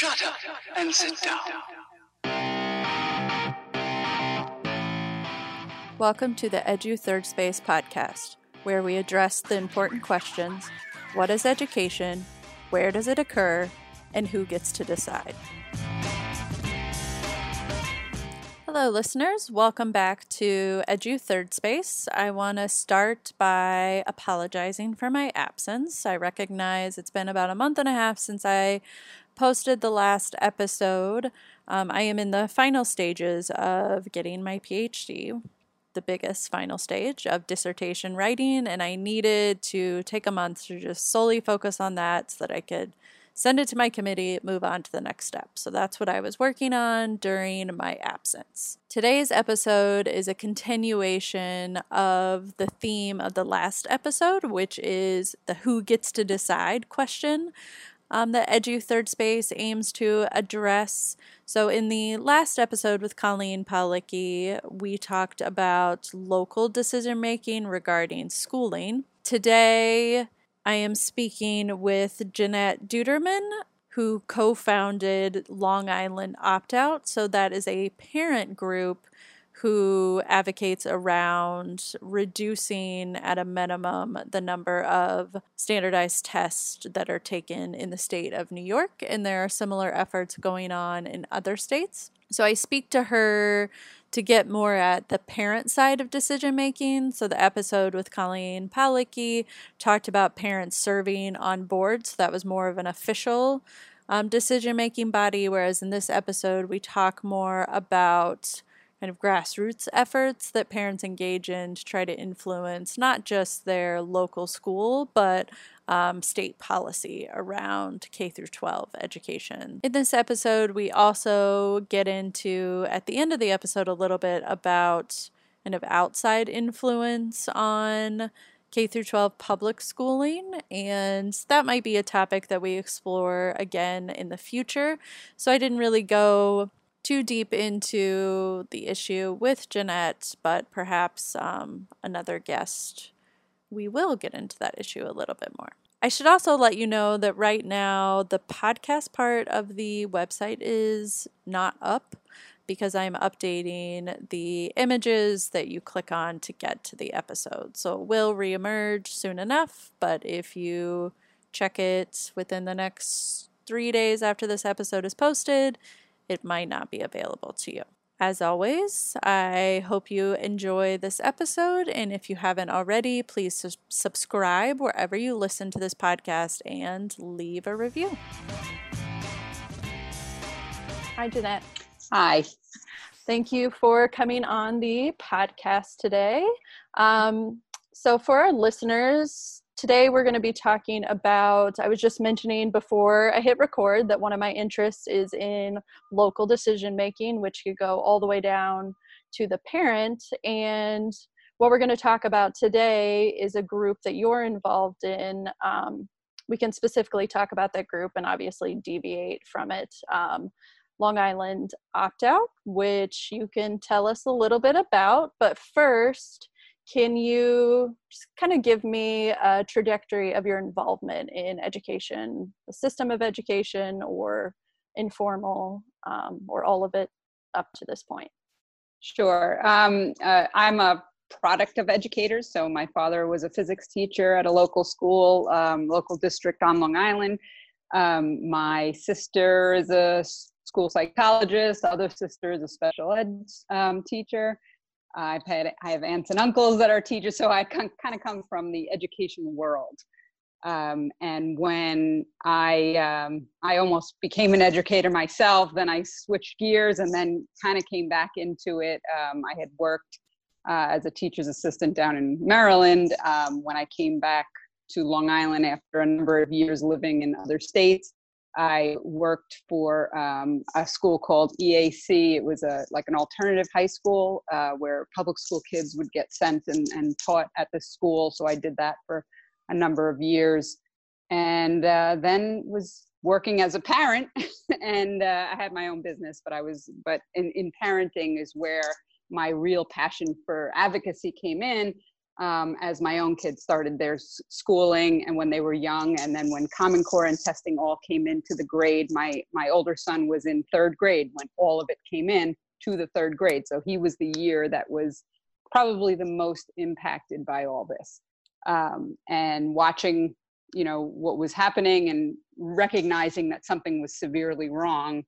Shut up and sit down. Welcome to the Edu Third Space podcast, where we address the important questions what is education, where does it occur, and who gets to decide. Hello, listeners. Welcome back to Edu Third Space. I want to start by apologizing for my absence. I recognize it's been about a month and a half since I posted the last episode. Um, I am in the final stages of getting my PhD, the biggest final stage of dissertation writing, and I needed to take a month to just solely focus on that so that I could send it to my committee, move on to the next step. So that's what I was working on during my absence. Today's episode is a continuation of the theme of the last episode, which is the who gets to decide question um, that Edu Third Space aims to address. So, in the last episode with Colleen Palicki, we talked about local decision making regarding schooling. Today, I am speaking with Jeanette Deutermann, who co founded Long Island Opt Out. So, that is a parent group who advocates around reducing at a minimum the number of standardized tests that are taken in the state of New York. And there are similar efforts going on in other states. So I speak to her to get more at the parent side of decision making. So the episode with Colleen Palicki talked about parents serving on boards. So that was more of an official um, decision making body. Whereas in this episode, we talk more about kind of grassroots efforts that parents engage in to try to influence not just their local school, but um, state policy around K through 12 education. In this episode, we also get into, at the end of the episode, a little bit about kind of outside influence on K through 12 public schooling, and that might be a topic that we explore again in the future. So I didn't really go too deep into the issue with Jeanette, but perhaps um, another guest, we will get into that issue a little bit more. I should also let you know that right now the podcast part of the website is not up because I'm updating the images that you click on to get to the episode. So it will reemerge soon enough, but if you check it within the next three days after this episode is posted, it might not be available to you. As always, I hope you enjoy this episode. And if you haven't already, please su- subscribe wherever you listen to this podcast and leave a review. Hi, Jeanette. Hi. Thank you for coming on the podcast today. Um, so, for our listeners, today we're going to be talking about i was just mentioning before i hit record that one of my interests is in local decision making which could go all the way down to the parent. And what we're going to talk about today is a group that you're involved in. Um, we can specifically talk about that group and obviously deviate from it. Um, long island opt out which you can tell us a little bit about. But first can you just kind of give me a trajectory of your involvement in education, the system of education, or informal, um, or all of it up to this point? Sure. Um, uh, I'm a product of educators. So my father was a physics teacher at a local school, um, local district on Long Island. Um, my sister is a school psychologist. Other sister is a special ed um, teacher. I've had I have aunts and uncles that are teachers, so I kind of come from the education world. Um, and when I um, I almost became an educator myself, then I switched gears and then kind of came back into it. Um, I had worked uh, as a teacher's assistant down in Maryland. Um, when I came back to Long Island after a number of years living in other states, I worked for um, a school called EAC. It was a like an alternative high school uh, where public school kids would get sent and, and taught at the school. So I did that for a number of years, and uh, then was working as a parent. and uh, I had my own business, but I was but in, in parenting is where my real passion for advocacy came in. Um, as my own kids started their schooling and when they were young. And then when Common Core and testing all came into the grade, my, my older son was in third grade when all of it came in to the third grade. So he was the year that was probably the most impacted by all this. Um, and watching, you know, what was happening and recognizing that something was severely wrong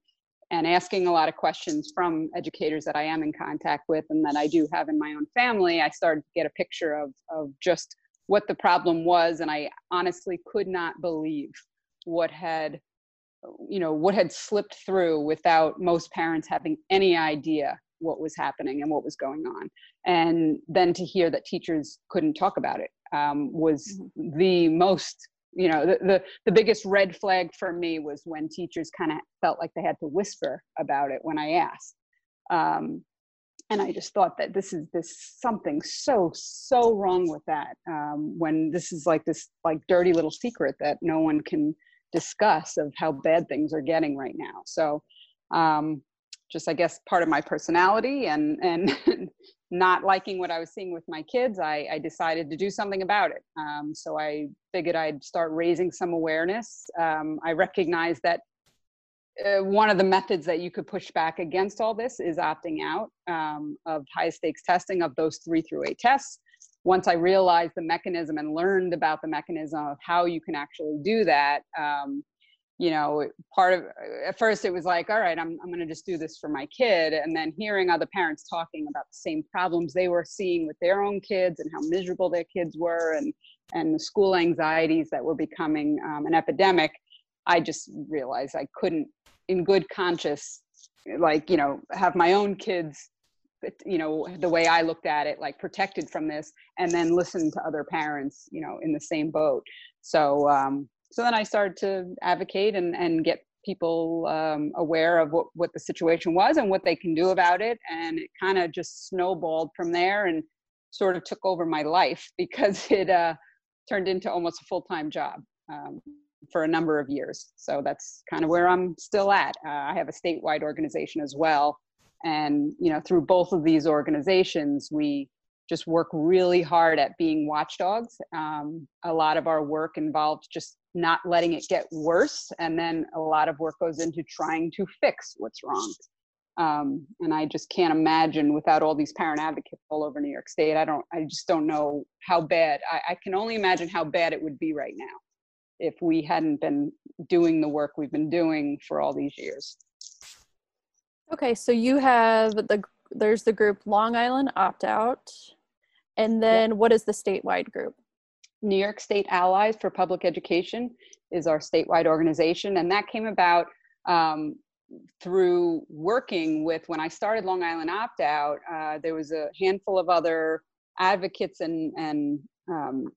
and asking a lot of questions from educators that I am in contact with and that I do have in my own family, I started to get a picture of, of just what the problem was. And I honestly could not believe what had, you know, what had slipped through without most parents having any idea what was happening and what was going on. And then to hear that teachers couldn't talk about it um, was mm-hmm. the most you know the, the, the biggest red flag for me was when teachers kind of felt like they had to whisper about it when i asked. Um, and i just thought that this is this something so so wrong with that um, when this is like this like dirty little secret that no one can discuss of how bad things are getting right now. So um, just i guess part of my personality and and not liking what I was seeing with my kids, I, I decided to do something about it. Um, so I figured I'd start raising some awareness. Um, I recognize that uh, one of the methods that you could push back against all this is opting out um, of high stakes testing of those three through eight tests. Once I realized the mechanism and learned about the mechanism of how you can actually do that, um, you know part of at first it was like all right i'm, I'm going to just do this for my kid and then hearing other parents talking about the same problems they were seeing with their own kids and how miserable their kids were and and the school anxieties that were becoming um, an epidemic i just realized i couldn't in good conscience like you know have my own kids you know the way i looked at it like protected from this and then listen to other parents you know in the same boat. So um, so then I started to advocate and, and get people um, aware of what, what the situation was and what they can do about it. And it kind of just snowballed from there and sort of took over my life because it uh, turned into almost a full time job um, for a number of years. So that's kind of where I'm still at. Uh, I have a statewide organization as well. And, you know, through both of these organizations, we just work really hard at being watchdogs. Um, a lot of our work involved just not letting it get worse, and then a lot of work goes into trying to fix what's wrong. Um, and I just can't imagine without all these parent advocates all over New York State. I don't. I just don't know how bad. I, I can only imagine how bad it would be right now if we hadn't been doing the work we've been doing for all these years. Okay, so you have the there's the group Long Island Opt Out, and then yep. what is the statewide group? New York State Allies for Public Education is our statewide organization, and that came about um, through working with when I started Long Island Opt Out. Uh, there was a handful of other advocates and and um,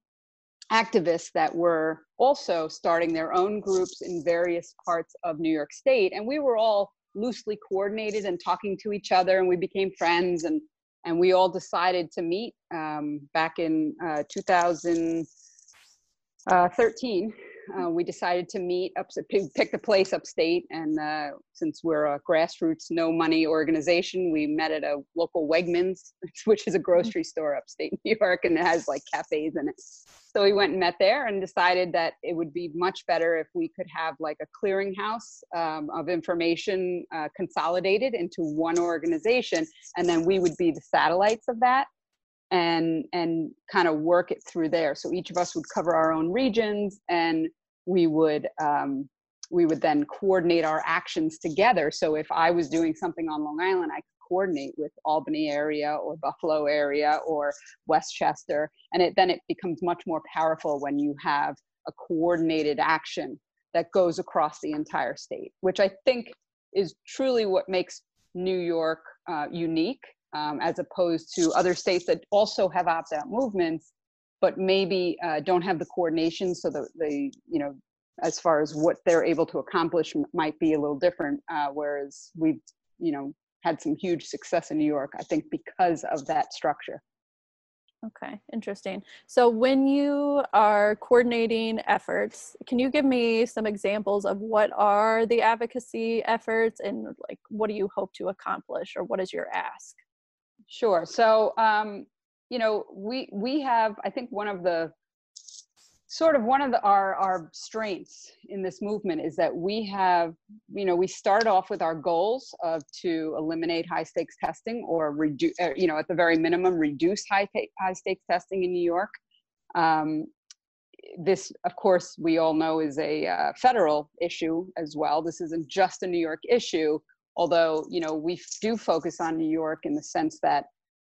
activists that were also starting their own groups in various parts of New York State, and we were all loosely coordinated and talking to each other, and we became friends and and we all decided to meet um, back in uh, 2013 uh, we decided to meet up, pick a place upstate. And uh, since we're a grassroots, no money organization, we met at a local Wegmans, which is a grocery store upstate New York, and it has like cafes in it. So we went and met there and decided that it would be much better if we could have like a clearinghouse um, of information uh, consolidated into one organization. And then we would be the satellites of that and and kind of work it through there. So each of us would cover our own regions, and we would um, we would then coordinate our actions together. So if I was doing something on Long Island, I coordinate with Albany area or Buffalo area or Westchester, and it then it becomes much more powerful when you have a coordinated action that goes across the entire state, which I think is truly what makes New York uh, unique um, as opposed to other states that also have opt-out movements but maybe uh, don't have the coordination so that they you know as far as what they're able to accomplish might be a little different uh, whereas we've you know had some huge success in new york i think because of that structure Okay, interesting. So when you are coordinating efforts, can you give me some examples of what are the advocacy efforts and like what do you hope to accomplish or what is your ask? Sure. So um, you know, we we have I think one of the sort of one of the, our our strengths in this movement is that we have you know we start off with our goals of to eliminate high stakes testing or reduce uh, you know at the very minimum reduce high high stakes testing in New York. Um, this, of course, we all know is a uh, federal issue as well. This isn't just a New York issue, although you know we do focus on New York in the sense that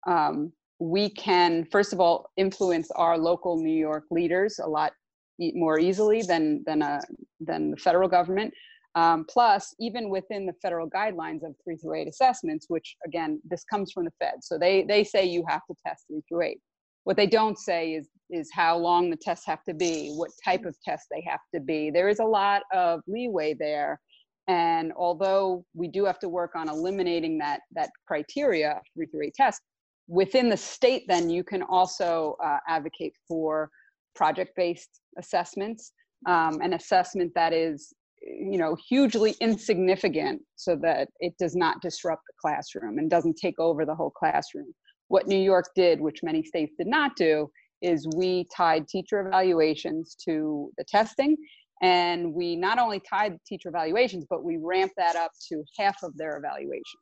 um, we can, first of all, influence our local New York leaders a lot more easily than than a uh, than the federal government. Um, plus, even within the federal guidelines of three through eight assessments, which again, this comes from the Fed, so they they say you have to test three through eight. What they don't say is is how long the tests have to be, what type of test they have to be. There is a lot of leeway there, and although we do have to work on eliminating that that criteria three through eight test, within the state, then you can also uh, advocate for project-based assessments, um, an assessment that is you know hugely insignificant so that it does not disrupt the classroom and doesn't take over the whole classroom. What new york did which many states did not do is we tied teacher evaluations to the testing and we not only tied teacher evaluations but we ramped that up to half of their evaluation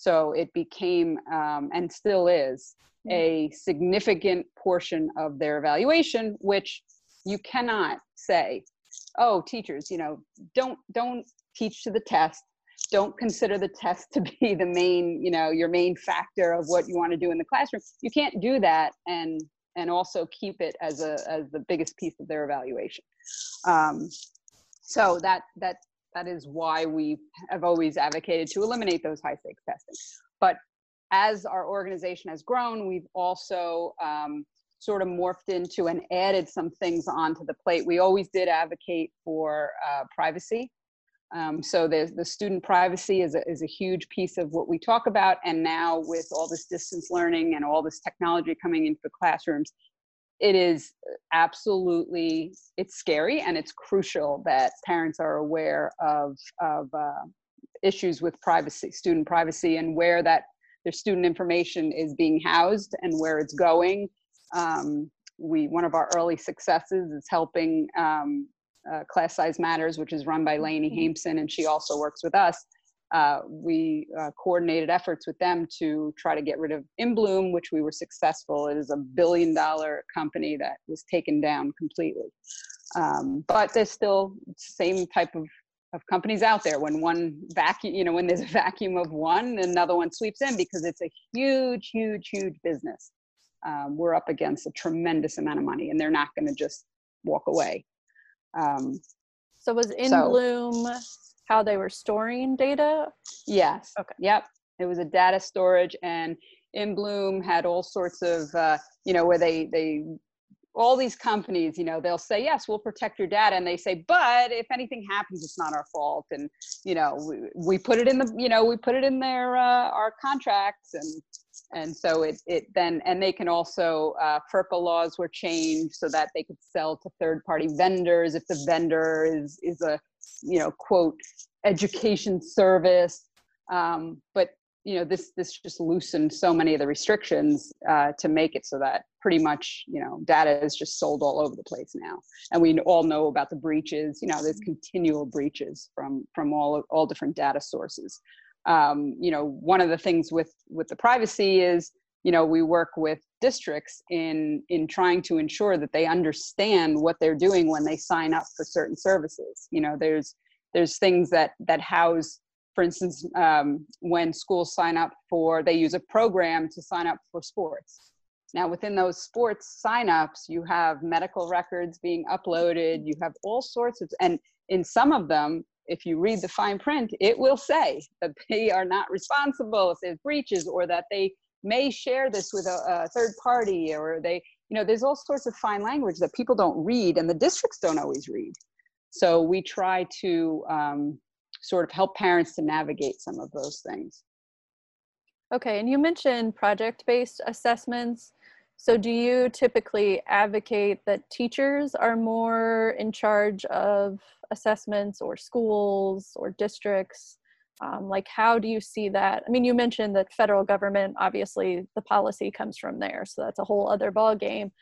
so it became, um, and still is, hmm. a significant portion of their evaluation, which you cannot say, oh, teachers, you know, don't don't teach to the test. Don't consider the test to be the main, you know, your main factor of what you want to do in the classroom. You can't do that and and also keep it as a as the biggest piece of their evaluation. Um, so that that that is why we have always advocated to eliminate those high stakes testing. But as our organization has grown, we've also um, sort of morphed into and added some things onto the plate. We always did advocate for uh, privacy. Um, so the, the student privacy is a, is a huge piece of what we talk about. And now with all this distance learning and all this technology coming into the classrooms, it is absolutely it's scary and it's crucial that parents are aware of of uh, issues with privacy student privacy and where that their student information is being housed and where it's going. Um, we one of our early successes is helping um, uh, class size matters which is run by Leonie Haimson and she also works with us uh, we uh, coordinated efforts with them to try to get rid of InBloom, which we were successful. It is a billion dollar company that was taken down completely. Um, but there's still same type of, of companies out there. When one vacuum, you know, when there's a vacuum of one, another one sweeps in because it's a huge, huge, huge business. Um, we're up against a tremendous amount of money, and they're not going to just walk away. Um, so was InBloom so, how they were storing data? Yes. Okay. Yep. It was a data storage, and InBloom had all sorts of, uh, you know, where they they all these companies, you know, they'll say, yes, we'll protect your data. And they say, but if anything happens, it's not our fault. And, you know, we, we put it in the, you know, we put it in their, uh, our contracts. And, and so it, it then, and they can also, uh, FERPA laws were changed so that they could sell to third party vendors if the vendor is, is a, you know quote education service. Um, but you know this this just loosened so many of the restrictions uh, to make it so that pretty much you know data is just sold all over the place now. And we all know about the breaches you know there's continual breaches from from all all different data sources. Um, you know one of the things with with the privacy is you know we work with districts in in trying to ensure that they understand what they're doing when they sign up for certain services. You know there's there's things that that house for instance um, when schools sign up for they use a program to sign up for sports. Now within those sports signups you have medical records being uploaded you have all sorts of and in some of them if you read the fine print it will say that they are not responsible if there's breaches or that they may share this with a, a, third party or they you know there's all sorts of fine language that people don't read and the districts don't always read. So we try to um, sort of help parents to navigate some of those things. Okay and you mentioned project-based assessments. So do you typically advocate that teachers are more in charge of assessments or schools or districts um, like how do you see that? I mean you mentioned that federal government obviously the policy comes from there so that's a whole other ball game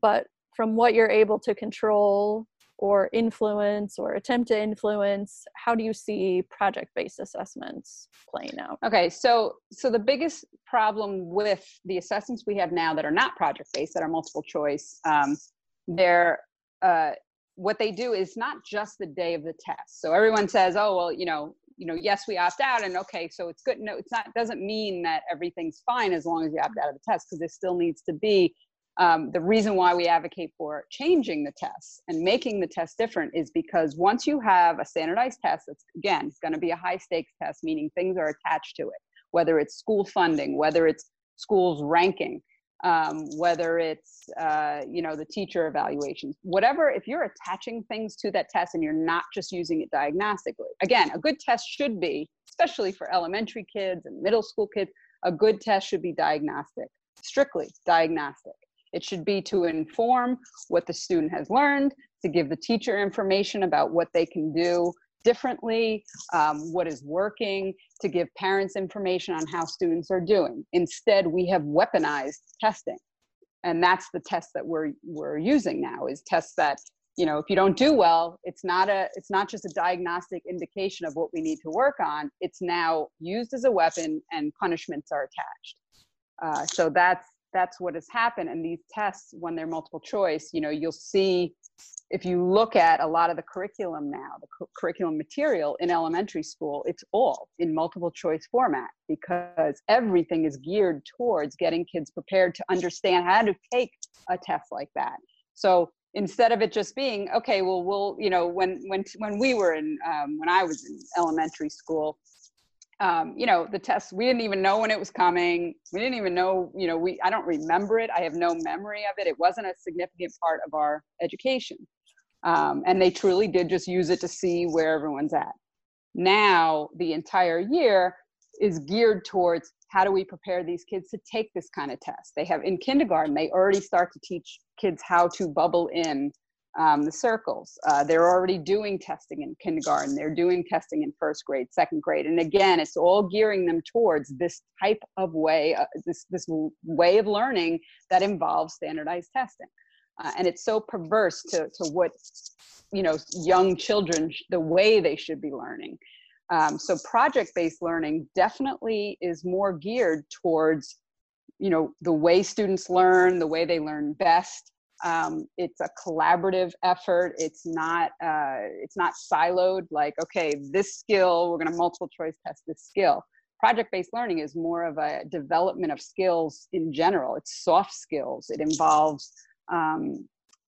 but from what you're able to control or influence or attempt to influence how do you see project based assessments playing out? Okay so so the biggest problem with the assessments we have now that are not project based that are multiple choice um, they're uh, what they do is not just the day of the test. So everyone says oh well you know you know yes we opt out and okay so it's good. No it's not doesn't mean that everything's fine as long as you opt out of the test because there still needs to be um, the reason why we advocate for changing the tests and making the test different is because once you have a standardized test that's again going to be a high stakes test meaning things are attached to it whether it's school funding whether it's schools ranking um, whether it's uh, you know the teacher evaluations whatever if you're attaching things to that test and you're not just using it diagnostically again a good test should be especially for elementary kids and middle school kids a good test should be diagnostic strictly diagnostic. It should be to inform what the student has learned, to give the teacher information about what they can do differently, um, what is working, to give parents information on how students are doing. Instead, we have weaponized testing. And that's the test that we're, we're using now is tests that you know if you don't do well it's not a it's not just a diagnostic indication of what we need to work on it's now used as a weapon and punishments are attached uh, so that's that's what has happened. And these tests when they're multiple choice you know you'll see if you look at a lot of the curriculum now the cu- curriculum material in elementary school it's all in multiple choice format because everything is geared towards getting kids prepared to understand how to take a test like that. So instead of it just being okay well we'll you know when when when we were in um, when i was in elementary school um, you know the test we didn't even know when it was coming. We didn't even know you know we i don't remember it. I have no memory of it. It wasn't a significant part of our education. Um, and they truly did just use it to see where everyone's at. Now the entire year is geared towards how do we prepare these kids to take this kind of test. They have in kindergarten they already start to teach kids how to bubble in um, the circles. Uh, they're already doing testing in kindergarten. They're doing testing in first grade, second grade, and again, it's all gearing them towards this type of way, uh, this this way of learning that involves standardized testing. Uh, and it's so perverse to to what you know young children the way they should be learning. Um, so project-based learning definitely is more geared towards you know the way students learn, the way they learn best um, it's a collaborative effort. It's not uh, it's not siloed like okay this skill we're going to multiple choice test this skill. Project based learning is more of a development of skills in general. It's soft skills. It involves um,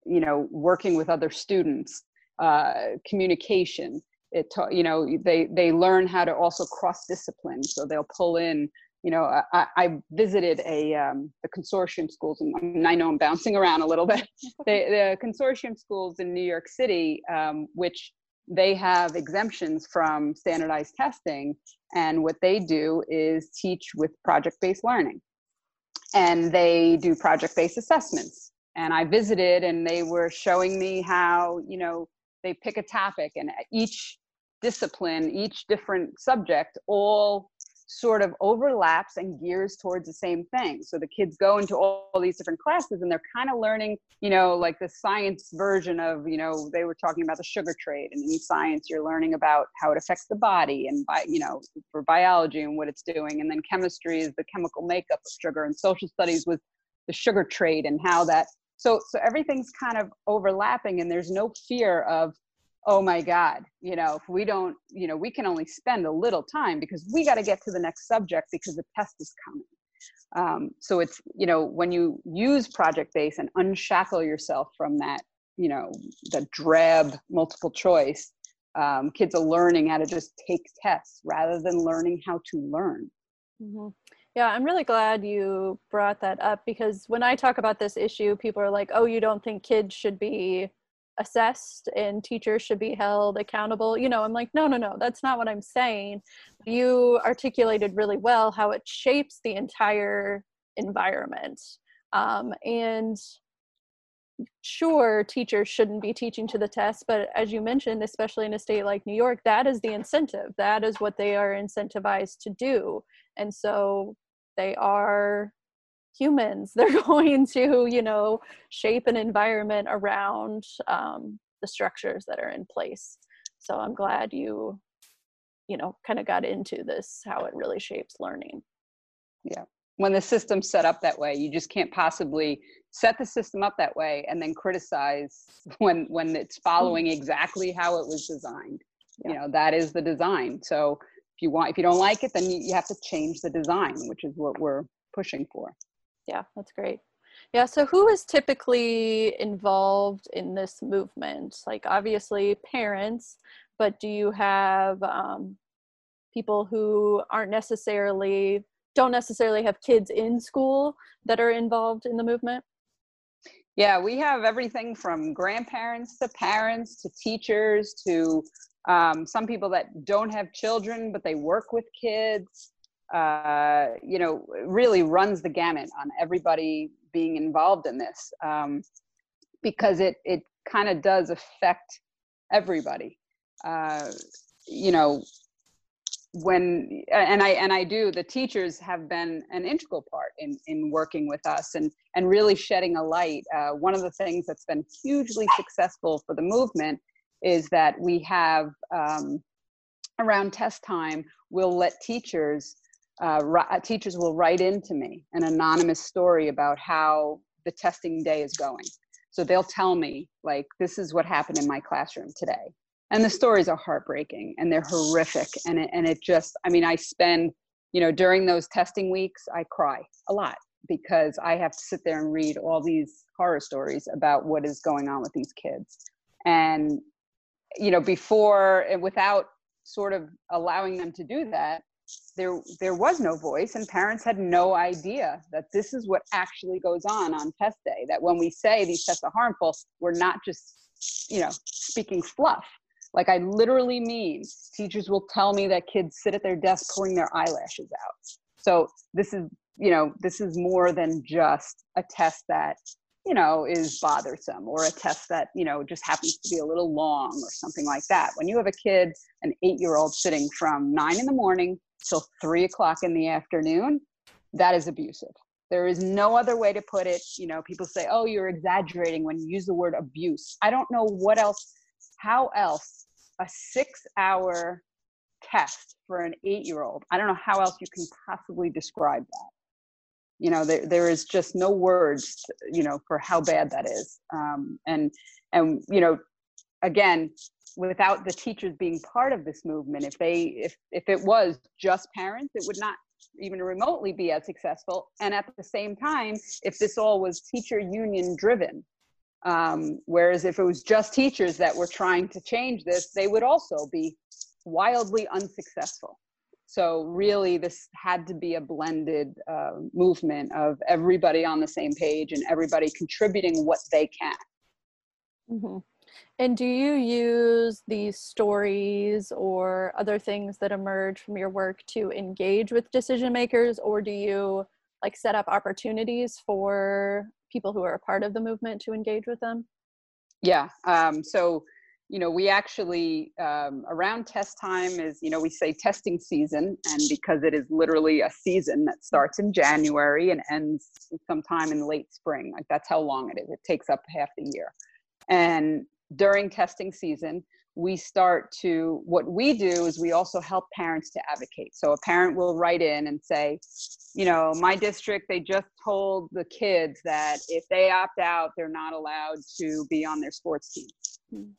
you know working with other students uh, communication. It you know they they learn how to also cross discipline so they'll pull in you know, I, I visited a um, the consortium schools, and I know I'm bouncing around a little bit. the, the consortium schools in New York City, um, which they have exemptions from standardized testing, and what they do is teach with project-based learning, and they do project-based assessments. And I visited, and they were showing me how you know they pick a topic, and each discipline, each different subject, all sort of overlaps and gears towards the same thing. So the kids go into all, all these different classes and they're kind of learning, you know, like the science version of, you know, they were talking about the sugar trade and in science you're learning about how it affects the body and by, you know, for biology and what it's doing. And then chemistry is the chemical makeup of sugar and social studies with the sugar trade and how that so so everything's kind of overlapping and there's no fear of oh my god you know if we don't you know we can only spend a little time because we got to get to the next subject because the test is coming um, so it's you know when you use project base and unshackle yourself from that you know the drab multiple choice um, kids are learning how to just take tests rather than learning how to learn mm-hmm. yeah i'm really glad you brought that up because when i talk about this issue people are like oh you don't think kids should be assessed and teachers should be held accountable. You know i'm like no no no that's not what i'm saying. You articulated really well how it shapes the entire environment. Um, and sure teachers shouldn't be teaching to the test but as you mentioned especially in a state like new york that is the incentive. That is what they are incentivized to do. And so they are humans. They're going to you know shape an environment around um, the structures that are in place. So i'm glad you you know kind of got into this how it really shapes learning. Yeah. When the system's set up that way you just can't possibly set the system up that way and then criticize when when it's following exactly how it was designed. Yeah. you know that is the design. So if you want if you don't like it then you, you have to change the design which is what we're pushing for yeah that's great. Yeah so who is typically involved in this movement? Like obviously parents but do you have um, people who aren't necessarily don't necessarily have kids in school that are involved in the movement? Yeah we have everything from grandparents to parents to teachers to um, some people that don't have children but they work with kids uh, you know really runs the gamut on everybody being involved in this um, because it it kind of does affect everybody. Uh, you know when and i and i do the teachers have been an integral part in in working with us and and really shedding a light. Uh, one of the things that's been hugely successful for the movement is that we have um, around test time we'll let teachers uh, uh teachers will write into me an anonymous story about how the testing day is going. So they'll tell me like this is what happened in my classroom today. And the stories are heartbreaking and they're horrific and it, and it just i mean i spend you know during those testing weeks i cry a lot because i have to sit there and read all these horror stories about what is going on with these kids. And you know before and without sort of allowing them to do that there there was no voice and parents had no idea that this is what actually goes on on test day that when we say these tests are harmful we're not just you know speaking fluff like I literally mean teachers will tell me that kids sit at their desk pulling their eyelashes out. So this is, you know, this is more than just a test that, you know, is bothersome or a test that, you know, just happens to be a little long or something like that. When you have a kid, an eight year old sitting from nine in the morning till three o'clock in the afternoon, that is abusive. There is no other way to put it. You know, people say, oh, you're exaggerating when you use the word abuse. I don't know what else, how else a six hour test for an eight year old. I don't know how else you can possibly describe that. You know, there, there is just no words, you know, for how bad that is. Um, and, and, you know, again, without the teachers being part of this movement, if they, if, if it was just parents, it would not even remotely be as successful. And at the same time, if this all was teacher union driven, um, whereas if it was just teachers that were trying to change this, they would also be wildly unsuccessful. So really, this had to be a blended uh, movement of everybody on the same page and everybody contributing what they can. Mm-hmm. And do you use these stories or other things that emerge from your work to engage with decision makers, or do you like set up opportunities for people who are a part of the movement to engage with them? Yeah. Um, so, you know, we actually, um, around test time is, you know, we say testing season, and because it is literally a season that starts in January and ends sometime in late spring, like that's how long it is. It takes up half the year. And during testing season, we start to what we do is we also help parents to advocate so a parent will write in and say you know my district they just told the kids that if they opt out they're not allowed to be on their sports team mm-hmm.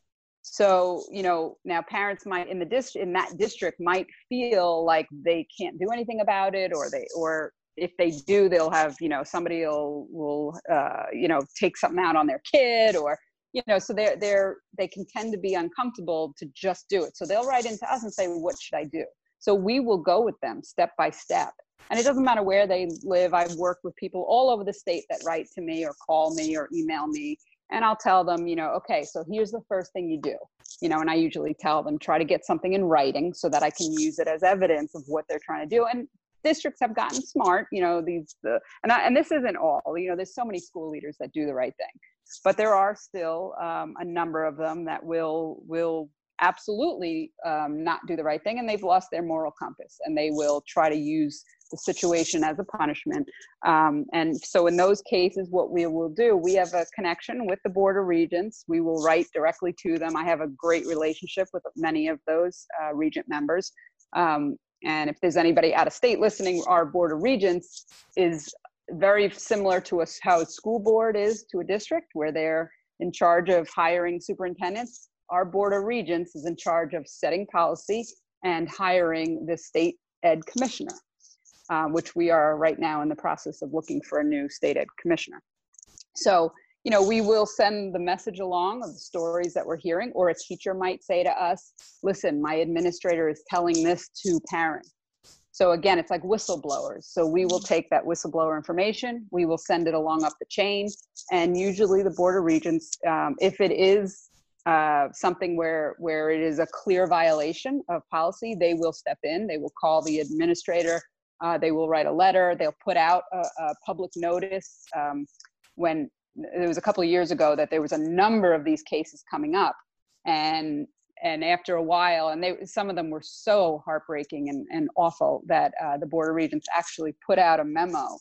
so you know now parents might in the district in that district might feel like they can't do anything about it or they or if they do they'll have you know somebody will will uh, you know take something out on their kid or you know so they're they're they can tend to be uncomfortable to just do it. So they'll write into us and say well, what should i do? So we will go with them step by step. And it doesn't matter where they live. I've worked with people all over the state that write to me or call me or email me and i'll tell them you know okay so here's the first thing you do you know and i usually tell them try to get something in writing so that i can use it as evidence of what they're trying to do. And districts have gotten smart you know these the and I, and this isn't all you know there's so many school leaders that do the right thing but there are still um, a number of them that will will absolutely um, not do the right thing and they've lost their moral compass and they will try to use the situation as a punishment. Um, and so in those cases what we will do we have a connection with the board of regents. We will write directly to them. I have a great relationship with many of those uh, regent members. Um, and if there's anybody out of state listening our board of regents is very similar to us how a school board is to a district where they're in charge of hiring superintendents. Our board of regents is in charge of setting policy and hiring the state ed commissioner uh, which we are right now in the process of looking for a new state ed commissioner. So you know we will send the message along of the stories that we're hearing or a teacher might say to us listen my administrator is telling this to parents so again, it's like whistleblowers. So we will take that whistleblower information, we will send it along up the chain, and usually the Board of Regents, um, if it is uh, something where where it is a clear violation of policy, they will step in. They will call the administrator. Uh, they will write a letter. They'll put out a, a public notice. Um, when it was a couple years ago that there was a number of these cases coming up, and and after a while, and they some of them were so heartbreaking and, and awful that uh, the Board of Regents actually put out a memo,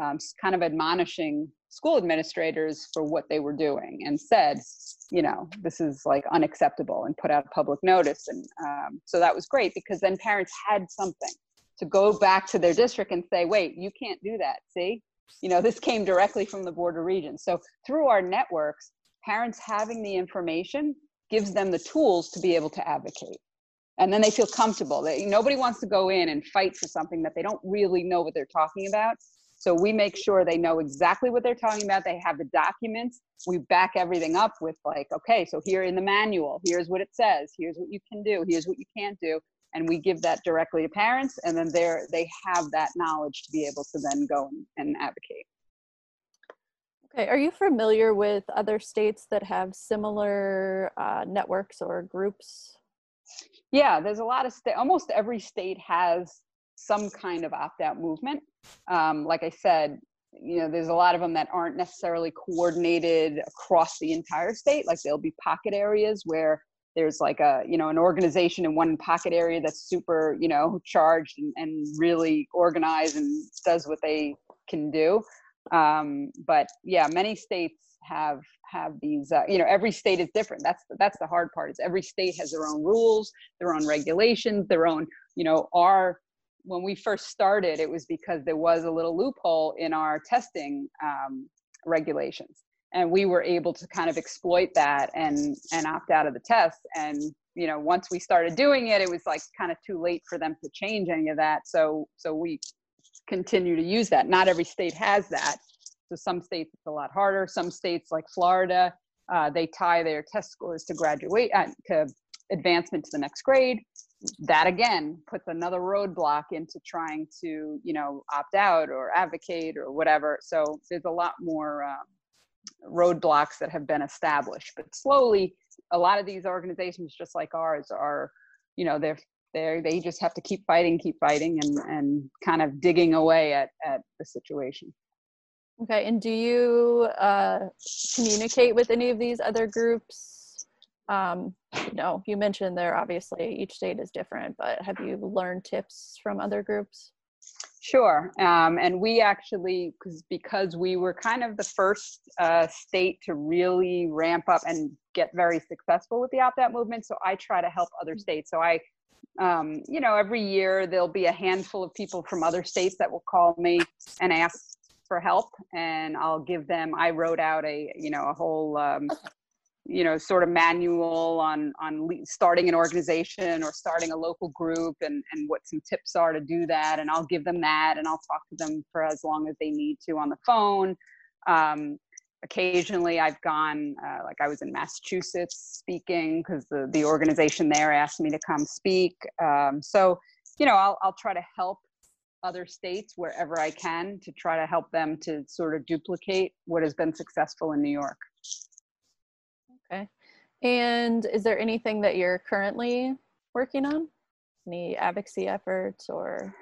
um, kind of admonishing school administrators for what they were doing, and said, you know, this is like unacceptable, and put out a public notice. And um, so that was great because then parents had something to go back to their district and say, wait, you can't do that. See, you know, this came directly from the Board of Regents. So through our networks, parents having the information gives them the tools to be able to advocate. And then they feel comfortable. They, nobody wants to go in and fight for something that they don't really know what they're talking about. So we make sure they know exactly what they're talking about. They have the documents. We back everything up with like okay so here in the manual here's what it says. Here's what you can do. Here's what you can't do. And we give that directly to parents. And then they're they have that knowledge to be able to then go and advocate Okay, are you familiar with other states that have similar uh, networks or groups? Yeah, there's a lot of state. Almost every state has some kind of opt-out movement. Um, like I said, you know, there's a lot of them that aren't necessarily coordinated across the entire state. Like there'll be pocket areas where there's like a you know an organization in one pocket area that's super you know charged and, and really organized and does what they can do um, but yeah many states have have these uh, you know every state is different. That's that's the hard part. Is every state has their own rules their own regulations their own you know our when we first started it was because there was a little loophole in our testing um, regulations. And we were able to kind of exploit that and and opt out of the test and you know once we started doing it it was like kind of too late for them to change any of that. So so we continue to use that. Not every state has that. So some states it's a lot harder. Some states like Florida, uh, they tie their test scores to graduate uh, to advancement to the next grade. That again puts another roadblock into trying to you know opt out or advocate or whatever. So there's a lot more um, roadblocks that have been established. But slowly, a lot of these organizations, just like ours, are you know they're they they just have to keep fighting, keep fighting, and and kind of digging away at at the situation. Okay, and do you uh, communicate with any of these other groups? Um, no, you mentioned there obviously each state is different, but have you learned tips from other groups? Sure, um, and we actually because because we were kind of the first uh, state to really ramp up and get very successful with the opt-out movement. So I try to help other mm. states. So I um, you know, every year there'll be a handful of people from other states that will call me and ask for help, and I'll give them. I wrote out a, you know, a whole, um, you know, sort of manual on on starting an organization or starting a local group, and and what some tips are to do that, and I'll give them that, and I'll talk to them for as long as they need to on the phone. Um, occasionally I've gone, uh, like I was in Massachusetts speaking because the, the organization there asked me to come speak. Um, so, you know, I'll, I'll try to help other states wherever I can to try to help them to sort of duplicate what has been successful in New York. Okay. And is there anything that you're currently working on? Any advocacy efforts or?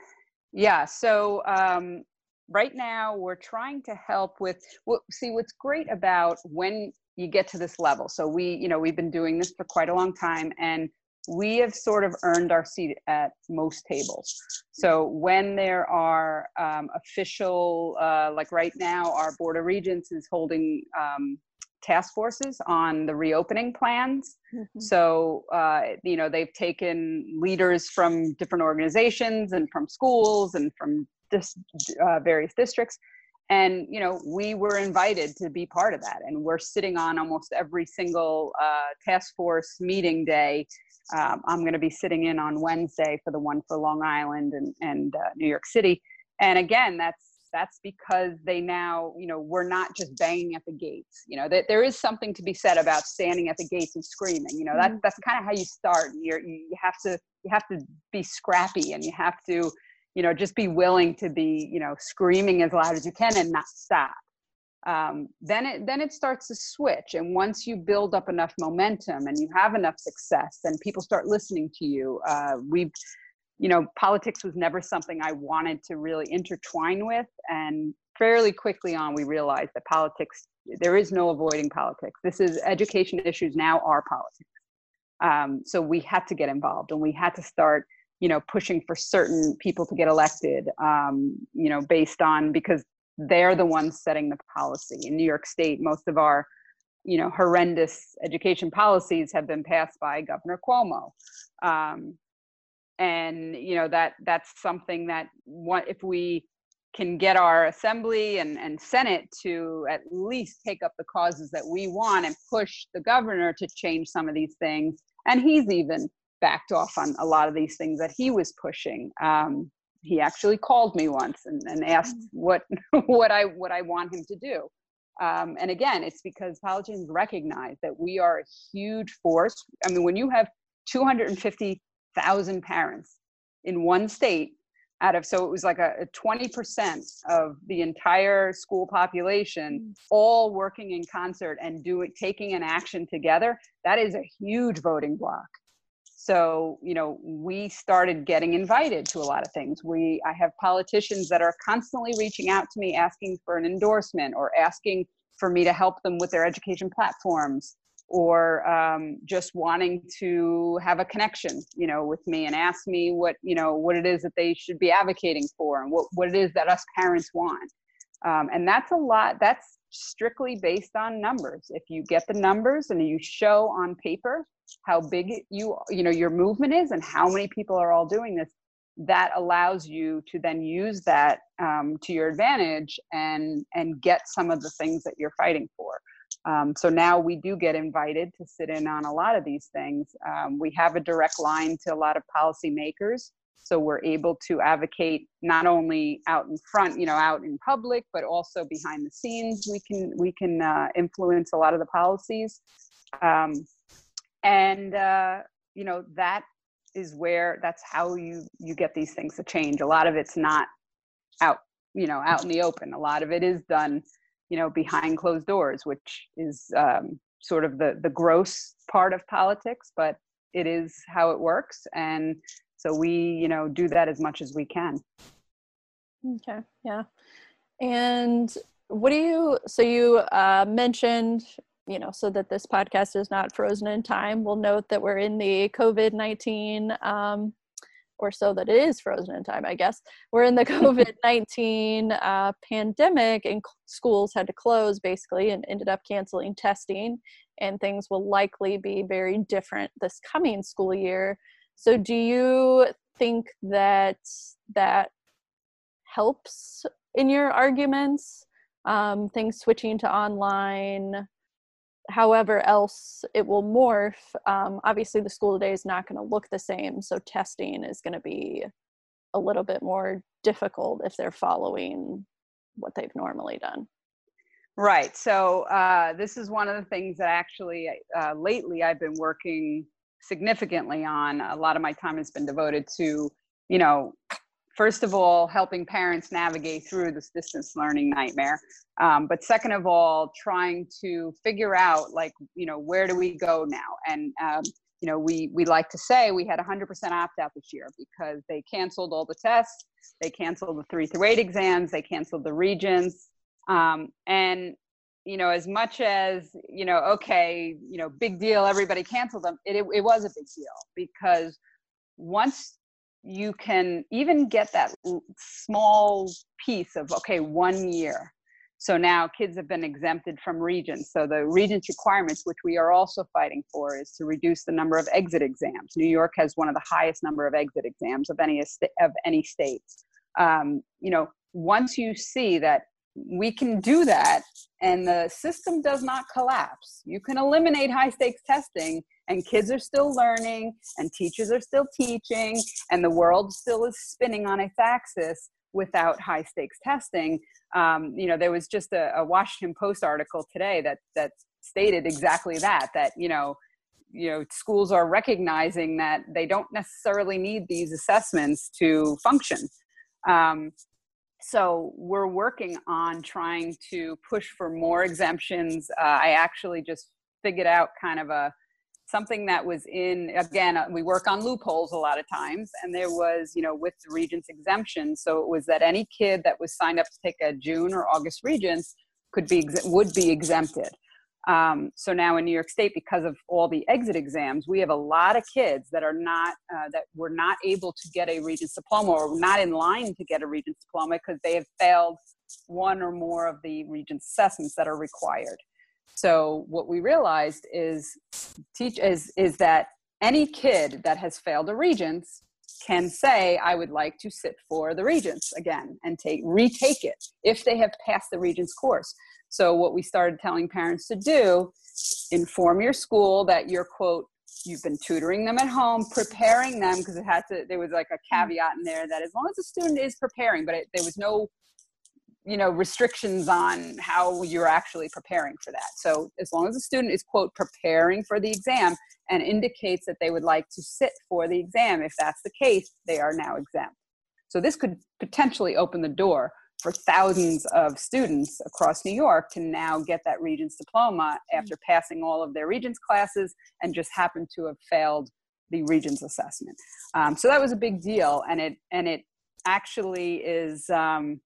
Yeah, so um, right now we're trying to help with what see what's great about when you get to this level so we you know we've been doing this for quite a long time and we have sort of earned our seat at most tables so when there are um, official uh, like right now our board of regents is holding um, task forces on the reopening plans. Mm-hmm. So, uh, you know, they've taken leaders from different organizations and from schools and from dis- uh, various districts. And, you know, we were invited to be part of that. And we're sitting on almost every single uh, task force meeting day. Um, I'm going to be sitting in on Wednesday for the one for Long Island and, and uh, New York City. And again, that's that's because they now you know we're not just banging at the gates you know that there is something to be said about standing at the gates and screaming you know that, mm-hmm. that's kind of how you start You're, you have to you have to be scrappy and you have to you know just be willing to be you know screaming as loud as you can and not stop um, then it then it starts to switch and once you build up enough momentum and you have enough success then people start listening to you uh, we've you know, politics was never something I wanted to really intertwine with. And fairly quickly on, we realized that politics, there is no avoiding politics. This is education issues now are politics. Um, so we had to get involved and we had to start, you know, pushing for certain people to get elected, um, you know, based on because they're the ones setting the policy. In New York State, most of our, you know, horrendous education policies have been passed by Governor Cuomo. Um, and you know that that's something that what if we can get our assembly and, and senate to at least take up the causes that we want and push the governor to change some of these things and he's even backed off on a lot of these things that he was pushing um, he actually called me once and, and asked mm. what what i what i want him to do um, and again it's because politicians recognize that we are a huge force i mean when you have 250 thousand parents in one state out of so it was like a, a 20% of the entire school population mm. all working in concert and doing taking an action together that is a huge voting block so you know we started getting invited to a lot of things. We i have politicians that are constantly reaching out to me asking for an endorsement or asking for me to help them with their education platforms or um, just wanting to have a connection you know with me and ask me what you know what it is that they should be advocating for and what, what it is that us parents want. Um, and that's a lot that's strictly based on numbers. If you get the numbers and you show on paper how big you you know your movement is and how many people are all doing this that allows you to then use that um, to your advantage and and get some of the things that you're fighting for um, so now we do get invited to sit in on a lot of these things. Um, we have a direct line to a lot of policymakers. So we're able to advocate not only out in front, you know, out in public, but also behind the scenes. We can we can uh, influence a lot of the policies, um, and uh, you know that is where that's how you you get these things to change. A lot of it's not out, you know, out in the open. A lot of it is done you know behind closed doors which is um, sort of the the gross part of politics but it is how it works and so we you know do that as much as we can okay yeah and what do you so you uh, mentioned you know so that this podcast is not frozen in time we'll note that we're in the covid-19 um, or so that it is frozen in time, I guess. We're in the COVID 19 uh, pandemic, and schools had to close basically and ended up canceling testing, and things will likely be very different this coming school year. So, do you think that that helps in your arguments? Um, things switching to online, however else it will morph um, obviously the school day is not going to look the same so testing is going to be a little bit more difficult if they're following what they've normally done. Right so uh, this is one of the things that actually uh, lately i've been working significantly on. A lot of my time has been devoted to you know first of all, helping parents navigate through this distance learning nightmare. Um, but second of all, trying to figure out like, you know, where do we go now? And, um, you know, we, we like to say we had 100% opt out this year because they canceled all the tests. They canceled the three through eight exams. They canceled the regents. Um, and you know, as much as you know, okay, you know, big deal. Everybody canceled them. It, it, it was a big deal because once you can even get that small piece of okay, one year so now kids have been exempted from regents. So the regents requirements, which we are also fighting for, is to reduce the number of exit exams. New York has one of the highest number of exit exams of any of any states. Um, you know, once you see that we can do that and the system does not collapse, you can eliminate high stakes testing and kids are still learning and teachers are still teaching and the world still is spinning on its axis without high stakes testing. Um, you know there was just a, a, washington post article today that that stated exactly that that you know you know schools are recognizing that they don't necessarily need these assessments to function. Um, so we're working on trying to push for more exemptions uh, i actually just figured out kind of a something that was in again uh, we work on loopholes a lot of times and there was you know with the regents exemption so it was that any kid that was signed up to take a june or august regents could be would be exempted um, so now in new york state because of all the exit exams we have a lot of kids that are not uh, that were not able to get a regents diploma or not in line to get a regents diploma because they have failed one or more of the regents assessments that are required. So what we realized is teach is is that any kid that has failed a regents can say i would like to sit for the regents again and take retake it if they have passed the regents course. So what we started telling parents to do inform your school that you're quote you've been tutoring them at home preparing them because it had to there was like a hmm. caveat in there that as long as the student is preparing but it, there was no you know restrictions on how you're actually preparing for that. So as long as the student is quote preparing for the exam and indicates that they would like to sit for the exam if that's the case they are now exempt. So this could potentially open the door for thousands of students across new york to now get that regents diploma after passing all of their regents classes and just happen to have failed the regents assessment. Um, so that was a big deal and it and it actually is um,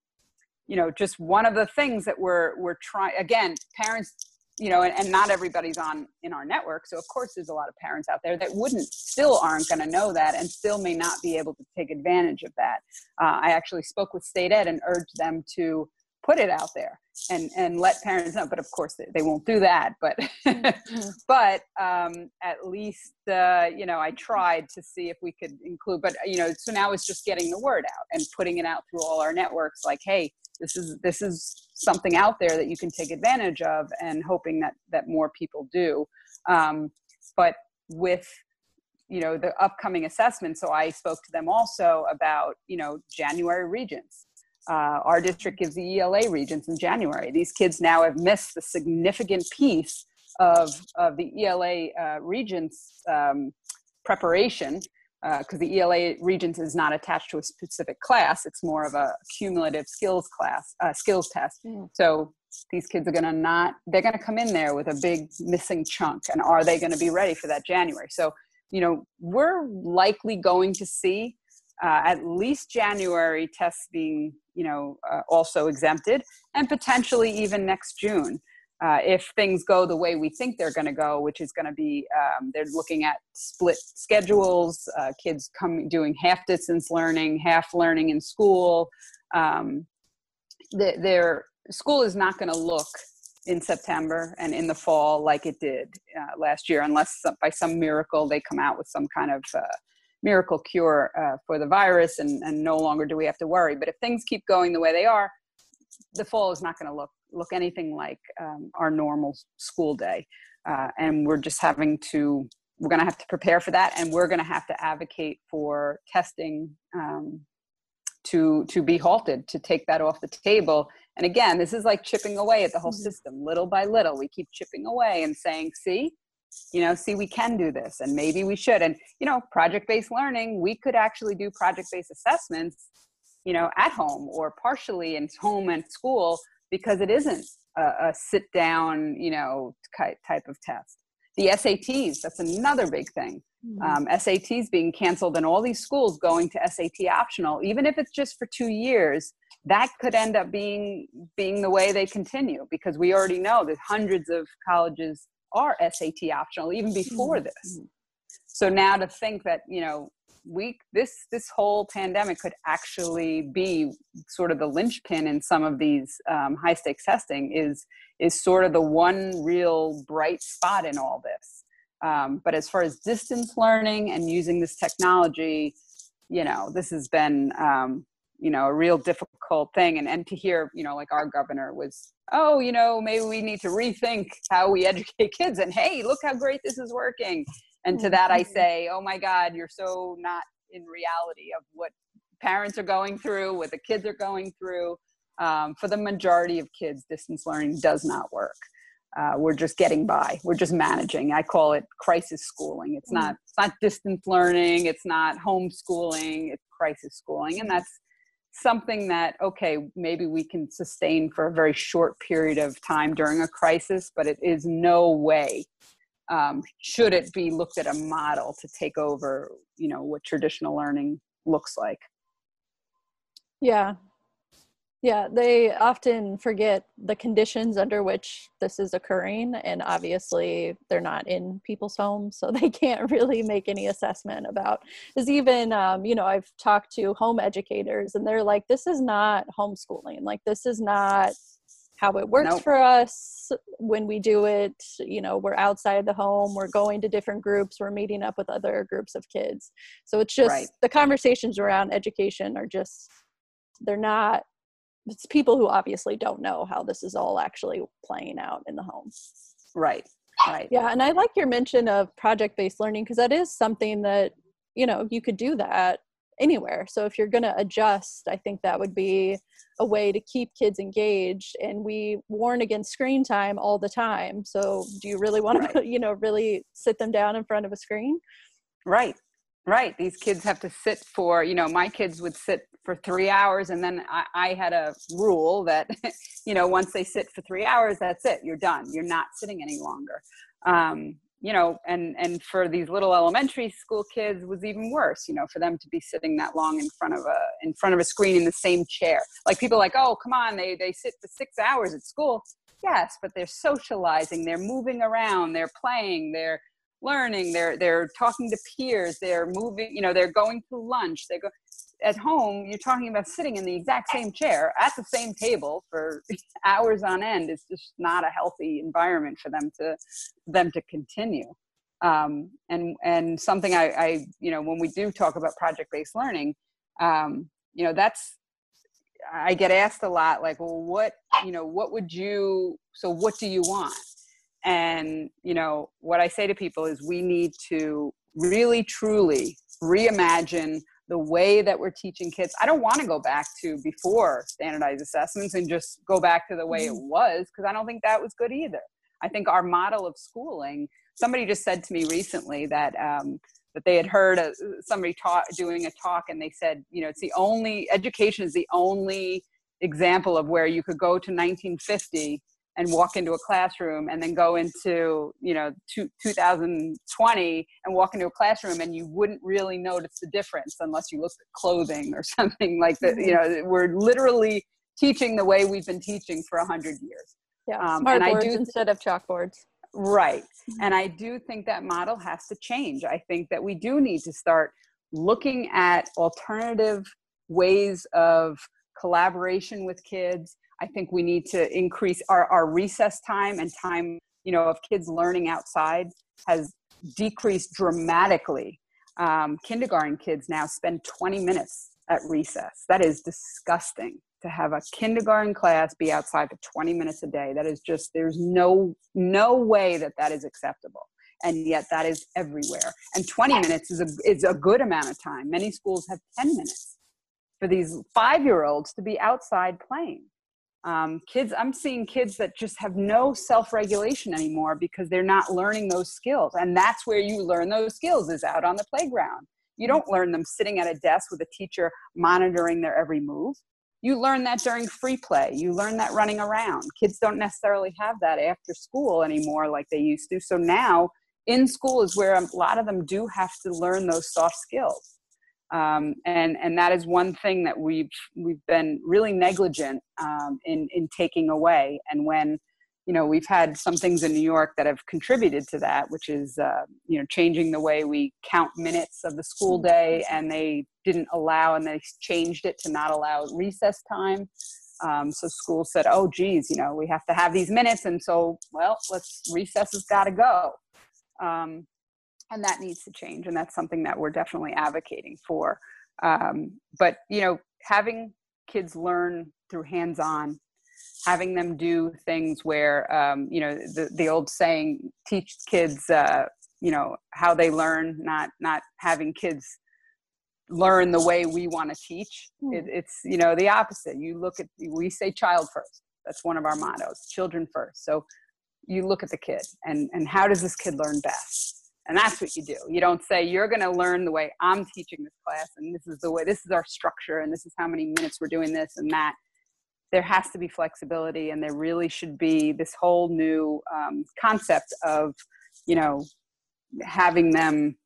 you know just one of the things that we're we're trying again parents you know and, and, not everybody's on in our network. So of course there's a lot of parents out there that wouldn't still aren't going to know that and still may not be able to take advantage of that. Uh, i actually spoke with state ed and urged them to put it out there and and let parents know but of course they, they won't do that. But mm-hmm. but um, at least uh, you know i tried to see if we could include but you know so now it's just getting the word out and putting it out through all our networks like hey this is this is something out there that you can take advantage of and hoping that that more people do. Um, but with you know the upcoming assessment so i spoke to them also about you know january regents. Uh, our district gives the ela regents in january. These kids now have missed the significant piece of of the ela uh, regents um, preparation because uh, the ELA Regents is not attached to a specific class. It's more of a cumulative skills class, uh, skills test. Mm. So these kids are going to not, they're going to come in there with a big missing chunk. And are they going to be ready for that January? So, you know, we're likely going to see uh, at least January tests being, you know, uh, also exempted and potentially even next June uh, if things go the way we think they're going to go, which is going to be um, they're looking at split schedules, uh, kids coming doing half distance learning, half learning in school. Um, the, their school is not going to look in September and in the fall like it did uh, last year, unless some, by some miracle they come out with some kind of uh, miracle cure uh, for the virus, and, and no longer do we have to worry. But if things keep going the way they are, the fall is not going to look look anything like um, our normal school day. Uh, and we're just having to, we're going to have to prepare for that. And we're going to have to advocate for testing um, to, to be halted, to take that off the table. And again, this is like chipping away at the whole mm-hmm. system little by little. We keep chipping away and saying, see, you know, see, we can do this and maybe we should. And, you know, project based learning, we could actually do project based assessments you know at home or partially in home and school because it isn't a, a sit down, you know, type of test. the SATs, that's another big thing. Mm-hmm. Um, SATs being canceled and all these schools going to SAT optional, even if it's just for two years, that could end up being being the way they continue because we already know that hundreds of colleges are SAT optional even before mm-hmm. this. So now to think that you know we this this whole pandemic could actually be sort of the linchpin in some of these um, high stakes testing is is sort of the one real bright spot in all this. Um, but as far as distance learning and using this technology, you know, this has been um, you know a real difficult thing and and to hear you know like our governor was oh you know maybe we need to rethink how we educate kids and hey look how great this is working and to that i say oh my god you're so not in reality of what parents are going through what the kids are going through. Um, for the majority of kids distance learning does not work. Uh, we're just getting by. We're just managing. I call it crisis schooling. It's not it's not distance learning. It's not homeschooling. It's crisis schooling. And that's something that okay maybe we can sustain for a very short period of time during a crisis but it is no way um, should it be looked at a model to take over you know what traditional learning looks like yeah yeah, they often forget the conditions under which this is occurring. And obviously, they're not in people's homes, so they can't really make any assessment about. Is even, um, you know, I've talked to home educators, and they're like, this is not homeschooling. Like, this is not how it works nope. for us when we do it. You know, we're outside the home, we're going to different groups, we're meeting up with other groups of kids. So it's just right. the conversations around education are just, they're not it's people who obviously don't know how this is all actually playing out in the home. Right. Right. Yeah, and I like your mention of project-based learning because that is something that you know you could do that anywhere. So if you're going to adjust, I think that would be a way to keep kids engaged. And we warn against screen time all the time. So do you really want right. to, you know, really sit them down in front of a screen? Right. Right. These kids have to sit for, you know, my kids would sit for three hours and then I, I, had a rule that you know once they sit for three hours that's it you're done you're not sitting any longer um, you know and and for these little elementary school kids was even worse you know for them to be sitting that long in front of a in front of a screen in the same chair. Like people like oh come on they they sit for six hours at school. Yes but they're socializing they're moving around they're playing they're learning they're they're talking to peers they're moving you know they're going to lunch they go at home you're talking about sitting in the exact same chair at the same table for hours on end. It's just not a healthy environment for them to them to continue. Um, and and something I, I you know when we do talk about project based learning um, you know that's i get asked a lot like well what you know what would you so what do you want? And you know what i say to people is we need to really truly reimagine the way that we're teaching kids. I don't want to go back to before standardized assessments and just go back to the way it mm-hmm. was because I don't think that was good either. I think our model of schooling. Somebody just said to me recently that um, that they had heard a, somebody taught doing a talk and they said, you know, it's the only education is the only example of where you could go to 1950 and walk into a classroom and then go into you know two, 2020 and walk into a classroom and you wouldn't really notice the difference unless you looked at clothing or something like that. You know we're literally teaching the way we've been teaching for a hundred years. Yeah um, smart and boards I do, instead of chalkboards. Right. Mm-hmm. and i do think that model has to change. I think that we do need to start looking at alternative ways of collaboration with kids I think we need to increase our, our recess time and time, you know, of kids learning outside has decreased dramatically. Um, kindergarten kids now spend 20 minutes at recess. That is disgusting to have a kindergarten class be outside for 20 minutes a day. That is just, there's no, no way that that is acceptable. And yet that is everywhere. And 20 minutes is a, is a good amount of time. Many schools have 10 minutes for these five year olds to be outside playing um, kids i'm seeing kids that just have no self-regulation anymore because they're not learning those skills. And that's where you learn those skills is out on the playground. You don't learn them sitting at a desk with a teacher monitoring their every move. You learn that during free play. You learn that running around. Kids don't necessarily have that after school anymore like they used to. So now in school is where a lot of them do have to learn those soft skills um, and and that is one thing that we've we've been really negligent um, in in taking away. And when you know we've had some things in new york that have contributed to that which is uh, you know changing the way we count minutes of the school day and they didn't allow and they changed it to not allow recess time. Um, so schools said oh geez you know we have to have these minutes and so well let's recess has got to go. Um, and that needs to change and that's something that we're definitely advocating for. Um, but you know having kids learn through hands-on having them do things where um, you know the, the old saying teach kids uh, you know how they learn not not having kids learn the way we want to teach mm. it, it's you know the opposite. You look at we say child first. That's one of our mottos children first. So you look at the kid and and how does this kid learn best and that's what you do. You don't say you're going to learn the way i'm teaching this class and this is the way this is our structure and this is how many minutes we're doing this and that. There has to be flexibility and there really should be this whole new um, concept of you know having them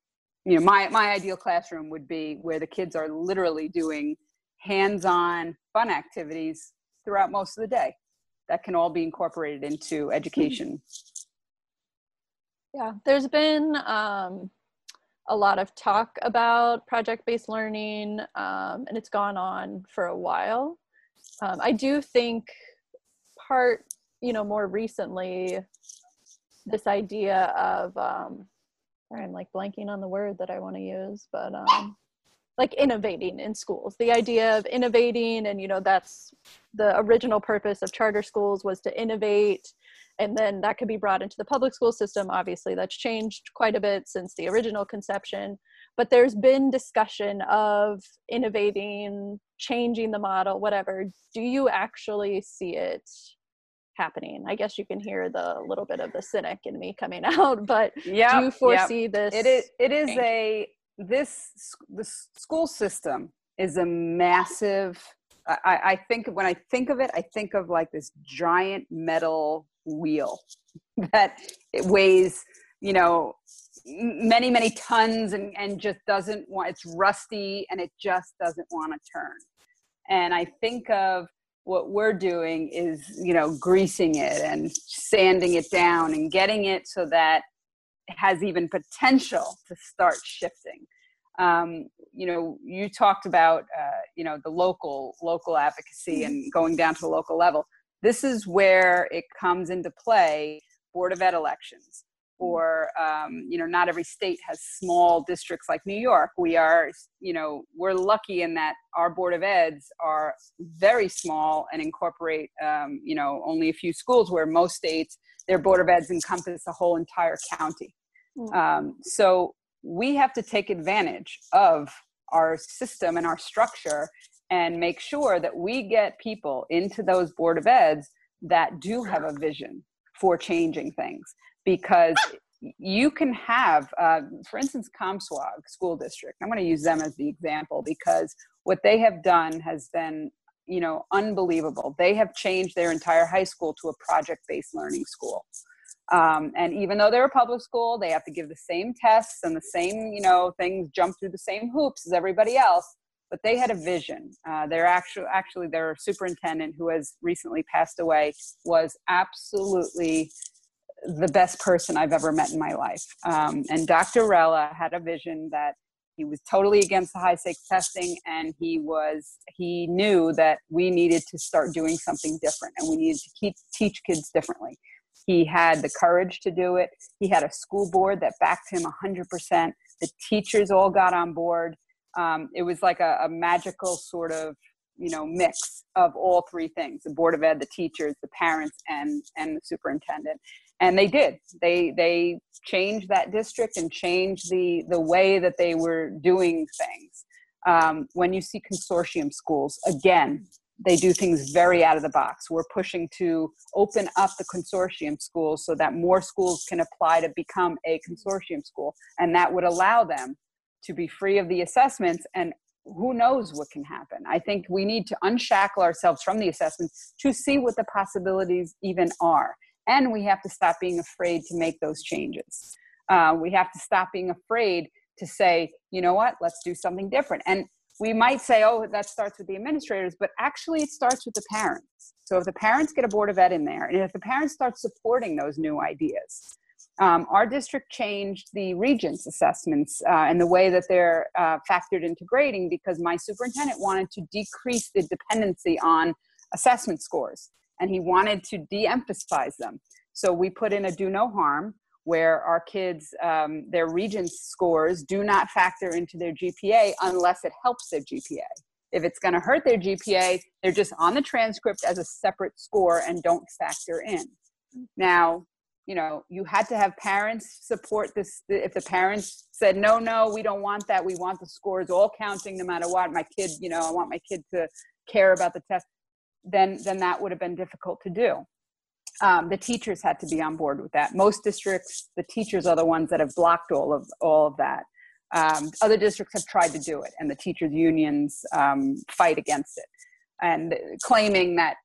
you know my, my ideal classroom would be where the kids are literally doing hands-on fun activities throughout most of the day that can all be incorporated into education yeah there's been um, a lot of talk about project-based learning um, and it's gone on for a while um, I do think part, you know, more recently, this idea of, um, I'm like blanking on the word that I want to use, but um, like innovating in schools. The idea of innovating, and you know, that's the original purpose of charter schools was to innovate and then that could be brought into the public school system obviously that's changed quite a bit since the original conception but there's been discussion of innovating changing the model whatever do you actually see it happening i guess you can hear the little bit of the cynic in me coming out but yeah do you foresee yep. this it is it is change? a this the school system is a massive I, I think when I think of it, I think of like this giant metal wheel that it weighs, you know, many many tons and and just doesn't want it's rusty and it just doesn't want to turn. And i think of what we're doing is you know greasing it and sanding it down and getting it so that it has even potential to start shifting. Um, you know you talked about uh, you know the local local advocacy and going down to the local level this is where it comes into play board of ed elections. Or um, you know not every state has small districts like new york. We are you know we're lucky in that our board of eds are very small and incorporate um, you know only a few schools where most states their board of eds encompass a whole entire county. Mm. um, so we have to take advantage of our system and our structure and make sure that we get people into those board of eds that do have a vision for changing things. Because you can have uh, for instance Comsewogue school district. I'm going to use them as the example because what they have done has been you know unbelievable. They have changed their entire high school to a project based learning school. Um, and even though they're a public school they have to give the same tests and the same you know things jump through the same hoops as everybody else but they had a vision. Uh, their actual, actually, their superintendent, who has recently passed away, was absolutely the best person I've ever met in my life. Um, and Dr. Rella had a vision that he was totally against the high stakes testing, and he was he knew that we needed to start doing something different, and we needed to keep teach kids differently. He had the courage to do it. He had a school board that backed him 100%. The teachers all got on board um, it was like a, a, magical sort of you know mix of all three things the board of ed the teachers the parents and and the superintendent. And they did. They they changed that district and changed the the way that they were doing things. Um, when you see consortium schools again they do things very out of the box. We're pushing to open up the consortium schools so that more schools can apply to become a consortium school and that would allow them to be free of the assessments and who knows what can happen i think we need to unshackle ourselves from the assessments to see what the possibilities even are and we have to stop being afraid to make those changes Uh, we have to stop being afraid to say, you know what, let's do something different. And we might say, oh, that starts with the administrators, but actually it starts with the parents. So if the parents get a board of ed in there, and if the parents start supporting those new ideas, um, our district changed the regents assessments uh, and the way that they're uh, factored into grading because my superintendent wanted to decrease the dependency on assessment scores and he wanted to de-emphasize them. So we put in a do no harm where our kids um, their regents scores do not factor into their gpa unless it helps their gpa if it's going to hurt their gpa they're just on the transcript as a separate score and don't factor in. Now you know you had to have parents support this if the parents said no no we don't want that. We want the scores all counting no matter what. My kid you know i want my kid to care about the test then then that would have been difficult to do. Um, the teachers had to be on board with that. Most districts the teachers are the ones that have blocked all of all of that. Um, other districts have tried to do it and the teachers unions um, fight against it. And claiming that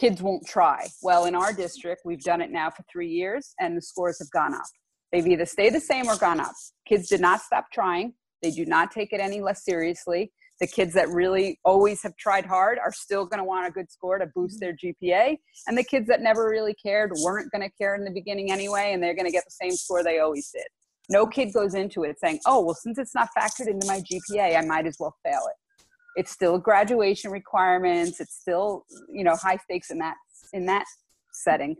kids won't try. Well, in our district, we've done it now for three years and the scores have gone up. They've either stayed the same or gone up. Kids did not stop trying, they do not take it any less seriously. The kids that really always have tried hard are still going to want a good score to boost mm-hmm. their GPA. And the kids that never really cared weren't going to care in the beginning anyway, and they're going to get the same score they always did. No kid goes into it saying, oh, well, since it's not factored into my GPA, I might as well fail it it's still graduation requirements it's still you know high stakes in that in that setting.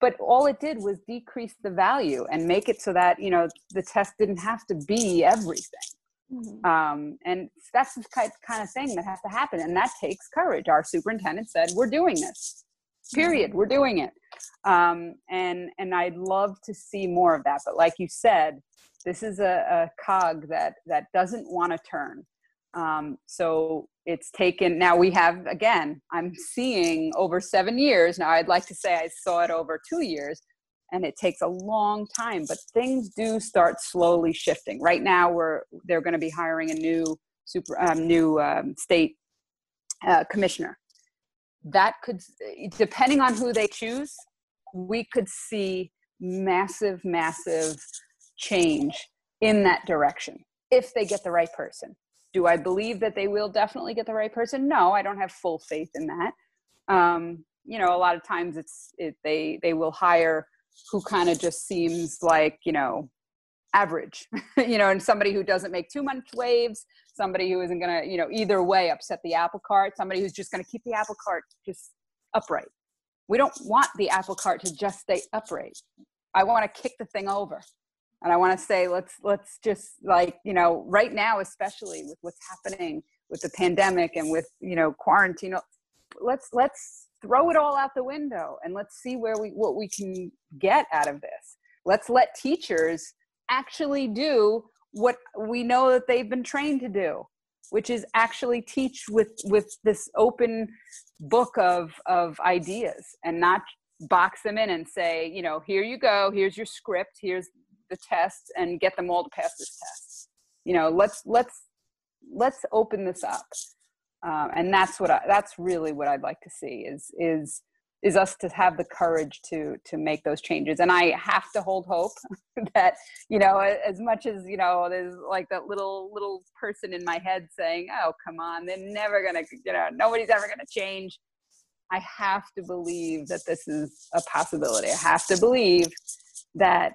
But all it did was decrease the value and make it so that you know the test didn't have to be everything. Mm-hmm. um, and that's the kind of thing that has to happen and that takes courage. Our superintendent said we're doing this. Period. Mm-hmm. we're doing it. Um, and and i'd love to see more of that but like you said this is a, a cog that that doesn't want to turn um, so it's taken, now we have, again, I'm seeing over seven years. Now I'd like to say I saw it over two years and it takes a long time, but things do start slowly shifting. Right now we're, they're going to be hiring a new super, um, new um, state uh, commissioner. That could, depending on who they choose, we could see massive, massive change in that direction if they get the right person do I believe that they will definitely get the right person? No, I don't have full faith in that. Um, you know, a lot of times it's it, they they will hire who kind of just seems like you know average, you know, and somebody who doesn't make too much waves, somebody who isn't gonna you know either way upset the apple cart, somebody who's just gonna keep the apple cart just upright. We don't want the apple cart to just stay upright. I want to kick the thing over and i want to say let's let's just like you know right now especially with what's happening with the pandemic and with you know quarantine let's let's throw it all out the window and let's see where we what we can get out of this. Let's let teachers actually do what we know that they've been trained to do which is actually teach with with this open book of of ideas and not box them in and say you know here you go here's your script here's the tests and get them all to pass this test you know let's let's let's open this up. Um, and that's what I, that's really what i'd like to see is is is us to have the courage to to make those changes. And i have to hold hope that you know as much as you know there's like that little little person in my head saying oh come on they're never gonna you know nobody's ever gonna change. I have to believe that this is a possibility. I have to believe that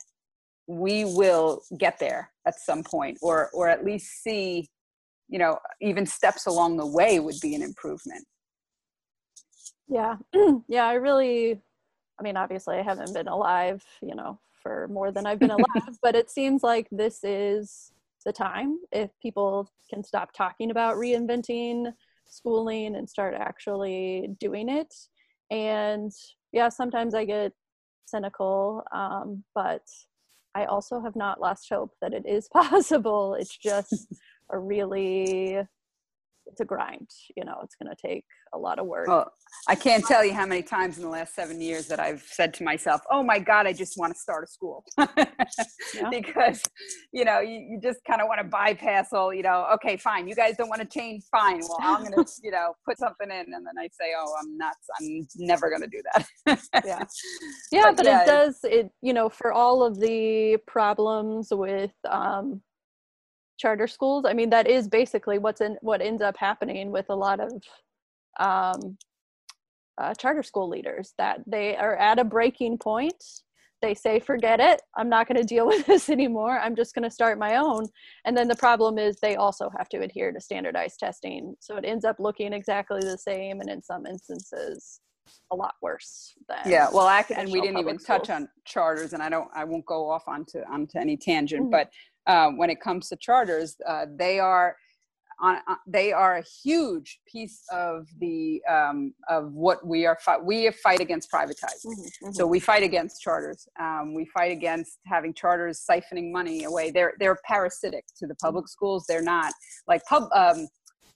we will get there at some point or or at least see you know even steps along the way would be an improvement. Yeah. Yeah i really i mean obviously i haven't been alive you know for more than i've been alive but it seems like this is the time if people can stop talking about reinventing schooling and start actually doing it. And yeah sometimes i get cynical um, but I also have not lost hope that it is possible. It's just a really it's a grind. You know, it's going to take a lot of work. Well, I can't tell you how many times in the last seven years that I've said to myself, "Oh my God, I just want to start a school," yeah. because you know you, you just kind of want to bypass all. You know, okay, fine, you guys don't want to change, fine. Well, I'm going to you know put something in, and then I say, "Oh, I'm nuts. I'm never going to do that." yeah, yeah, but, but yeah, it does it. You know, for all of the problems with um, charter schools i mean that is basically what's in what ends up happening with a lot of um, uh, charter school leaders that they are at a breaking point. They say forget it. I'm not going to deal with this anymore. I'm just going to start my own. And then the problem is they also have to adhere to standardized testing. So it ends up looking exactly the same and in some instances a lot worse than yeah well I, and we didn't even schools. touch on charters and i don't i won't go off onto onto any tangent mm-hmm. but uh, when it comes to charters, uh, they are on, uh, they are a huge piece of the um, of what we are fi- we fight against privatizing. Mm-hmm, mm-hmm. So we fight against charters. Um, we fight against having charters siphoning money away. They're they're parasitic to the public mm-hmm. schools. They're not like pub. Um,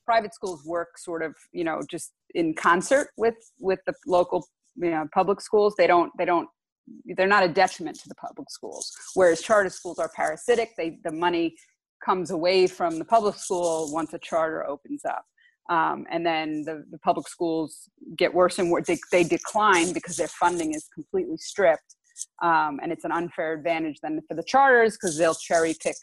private schools work sort of you know just in concert with with the local you know public schools. They don't they don't they're not a detriment to the public schools. Whereas charter schools are parasitic they the money comes away from the public school once a charter opens up. Um, and then the, the public schools get worse and worse they, they decline because their funding is completely stripped um, and it's an unfair advantage then for the charters because they'll cherry pick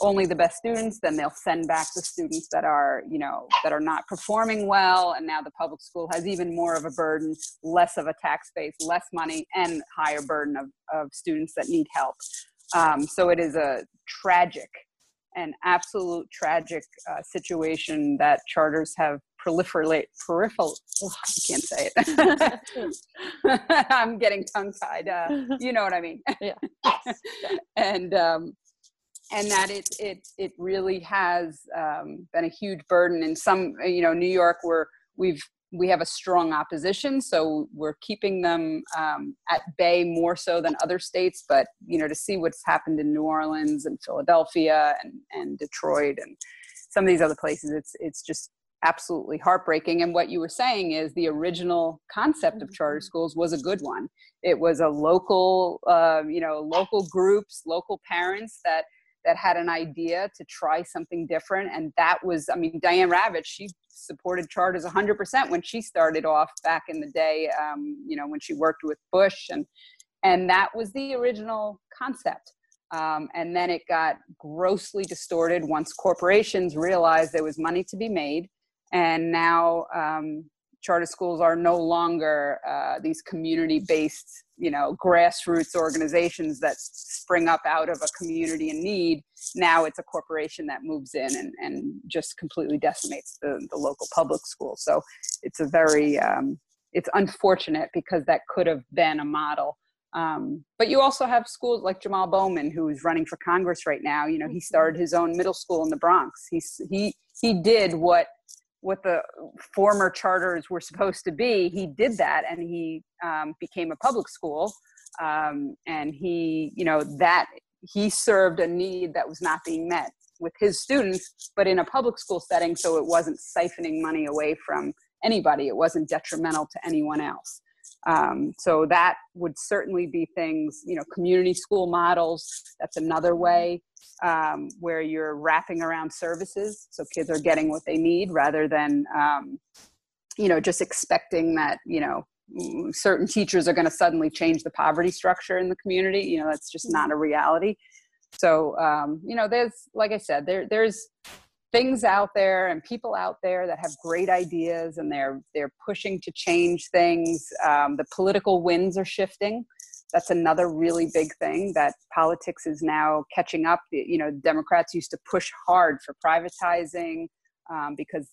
only the best students then they'll send back the students that are you know that are not performing well and now the public school has even more of a burden less of a tax base less money and higher burden of, of students that need help. Um, so it is a tragic and absolute tragic uh, situation that charters have proliferate peripheral oh, i can't say it. I'm getting tongue tied uh, you know what i mean? Yeah. Yes. and um, and that it it it really has um, been a huge burden. In some you know new york where we've we have a strong opposition so we're keeping them um, at bay more so than other states. But you know to see what's happened in new orleans and philadelphia and, and detroit and some of these other places it's it's just absolutely heartbreaking. And what you were saying is the original concept of charter mm-hmm. schools was a good one. It was a local uh, you know local groups local parents that that had an idea to try something different and that was i mean diane ravitch she supported charters 100% when she started off back in the day um, you know when she worked with bush and and that was the original concept. Um, and then it got grossly distorted once corporations realized there was money to be made and now um, charter schools are no longer uh, these community-based, you know, grassroots organizations that spring up out of a community in need. Now it's a corporation that moves in and, and just completely decimates the, the local public school. So it's a very, um, it's unfortunate because that could have been a model. Um, but you also have schools like Jamal Bowman, who's running for Congress right now. You know, he mm-hmm. started his own middle school in the Bronx. He's, he, he did what what the former charters were supposed to be. He did that, and he um, became a public school. Um, and he, you know, that he served a need that was not being met with his students, but in a public school setting, so it wasn't siphoning money away from anybody. It wasn't detrimental to anyone else. Um, so that would certainly be things, you know, community school models. That's another way um, where you're wrapping around services so kids are getting what they need rather than um, you know just expecting that you know certain teachers are going to suddenly change the poverty structure in the community you know that's just not a reality so um, you know there's like i said there there's things out there and people out there that have great ideas and they're they're pushing to change things um, the political winds are shifting that's another really big thing that politics is now catching up. You know, Democrats used to push hard for privatizing um, because,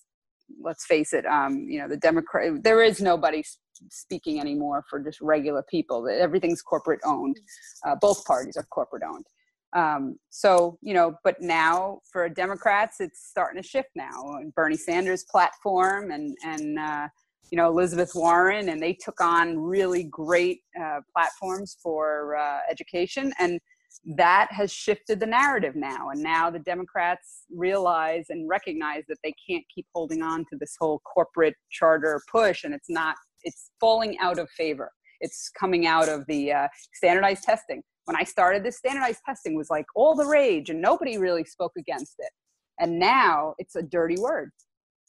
let's face it, um, you know, the Democrat there is nobody speaking anymore for just regular people. Everything's corporate owned. Uh, both parties are corporate owned. Um, so you know, but now for Democrats, it's starting to shift now. And Bernie Sanders' platform and and uh, you know Elizabeth Warren, and they took on really great uh, platforms for uh, education. And that has shifted the narrative now. And now the Democrats realize and recognize that they can't keep holding on to this whole corporate charter push, and it's not, it's falling out of favor. It's coming out of the uh, standardized testing. When I started, this standardized testing was like all the rage, and nobody really spoke against it. And now it's a dirty word.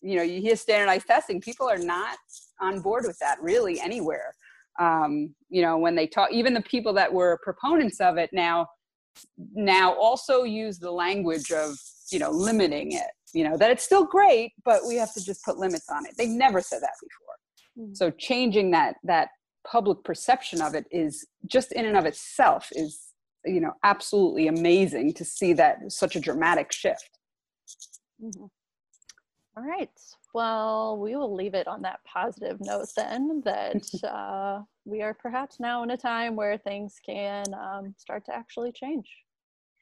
You know, you hear standardized testing, people are not on board with that really anywhere. Um, you know, when they talk, even the people that were proponents of it now now also use the language of you know limiting it you know that it's still great but we have to just put limits on it they never said that before mm-hmm. so changing that that public perception of it is just in and of itself is you know absolutely amazing to see that such a dramatic shift mm-hmm. All right well we will leave it on that positive note then that uh, we are perhaps now in a time where things can um, start to actually change.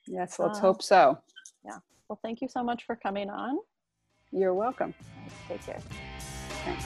Yes, let's uh, hope so. Yeah. Well, thank you so much for coming on. You're welcome. Take care. Thanks.